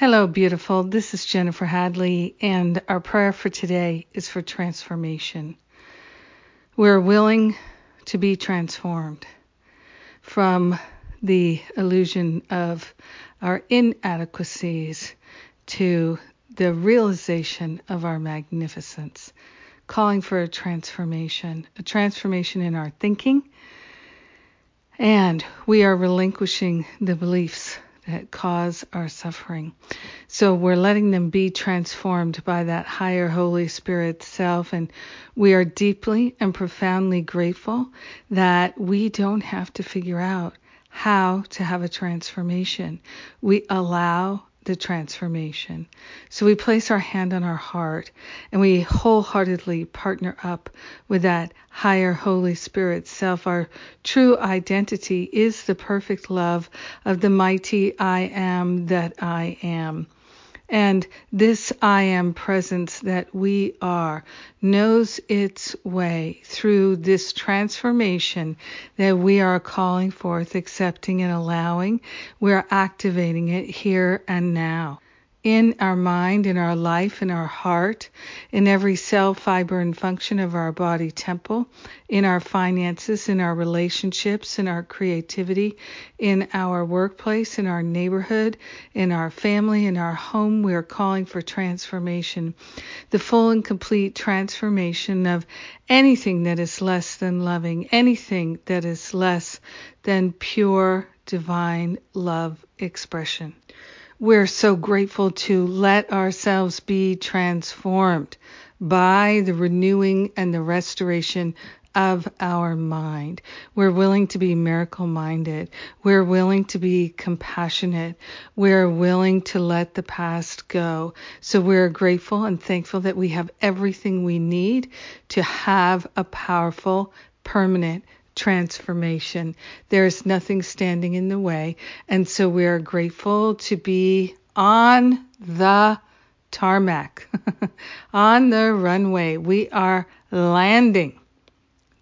Hello, beautiful. This is Jennifer Hadley, and our prayer for today is for transformation. We're willing to be transformed from the illusion of our inadequacies to the realization of our magnificence, calling for a transformation, a transformation in our thinking, and we are relinquishing the beliefs that cause our suffering. So we're letting them be transformed by that higher Holy Spirit self. And we are deeply and profoundly grateful that we don't have to figure out how to have a transformation. We allow the transformation. So we place our hand on our heart and we wholeheartedly partner up with that higher Holy Spirit self. Our true identity is the perfect love of the mighty I am that I am. And this I am presence that we are knows its way through this transformation that we are calling forth, accepting and allowing. We're activating it here and now in our mind, in our life, in our heart, in every cell, fiber, and function of our body temple, in our finances, in our relationships, in our creativity, in our workplace, in our neighborhood, in our family, in our home. We are calling for transformation, the full and complete transformation of anything that is less than loving, anything that is less than pure divine love expression. We're so grateful to let ourselves be transformed by the renewing and the restoration of our mind. We're willing to be miracle minded. We're willing to be compassionate. We're willing to let the past go. So we're grateful and thankful that we have everything we need to have a powerful, permanent, transformation. There is nothing standing in the way. And so we are grateful to be on the tarmac, on the runway. We are landing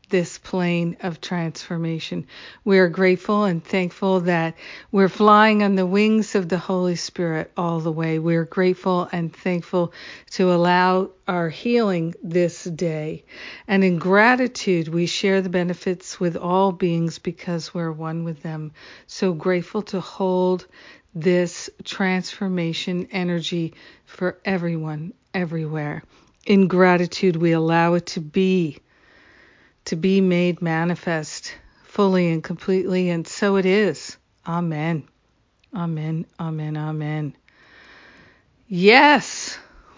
this plane of transformation. We are grateful and thankful that we're flying on the wings of the Holy Spirit all the way. We're grateful and thankful to allow our healing this day. And in gratitude, we share the benefits with all beings because we're one with them. So grateful to hold this transformation energy for everyone, everywhere. In gratitude, we allow it to be to be made manifest fully and completely, and so it is. Amen. Amen. Amen. Amen. Yes,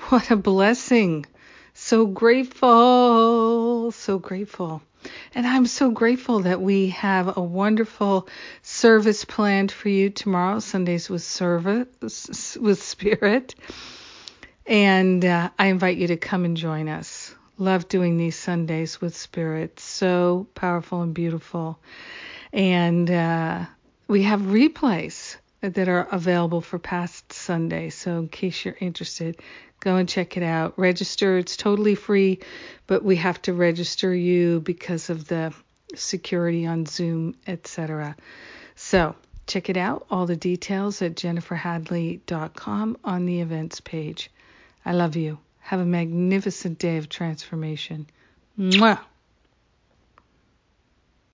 what a blessing. So grateful. So grateful. And I'm so grateful that we have a wonderful service planned for you tomorrow, Sundays with service with Spirit. And uh, I invite you to come and join us. Love doing these Sundays with Spirit. So powerful and beautiful. And uh, we have replays that are available for past Sundays. So in case you're interested, go and check it out. Register. It's totally free, but we have to register you because of the security on Zoom, etc. So check it out. All the details at jenniferhadley.com on the events page. I love you. Have a magnificent day of transformation. Mwah!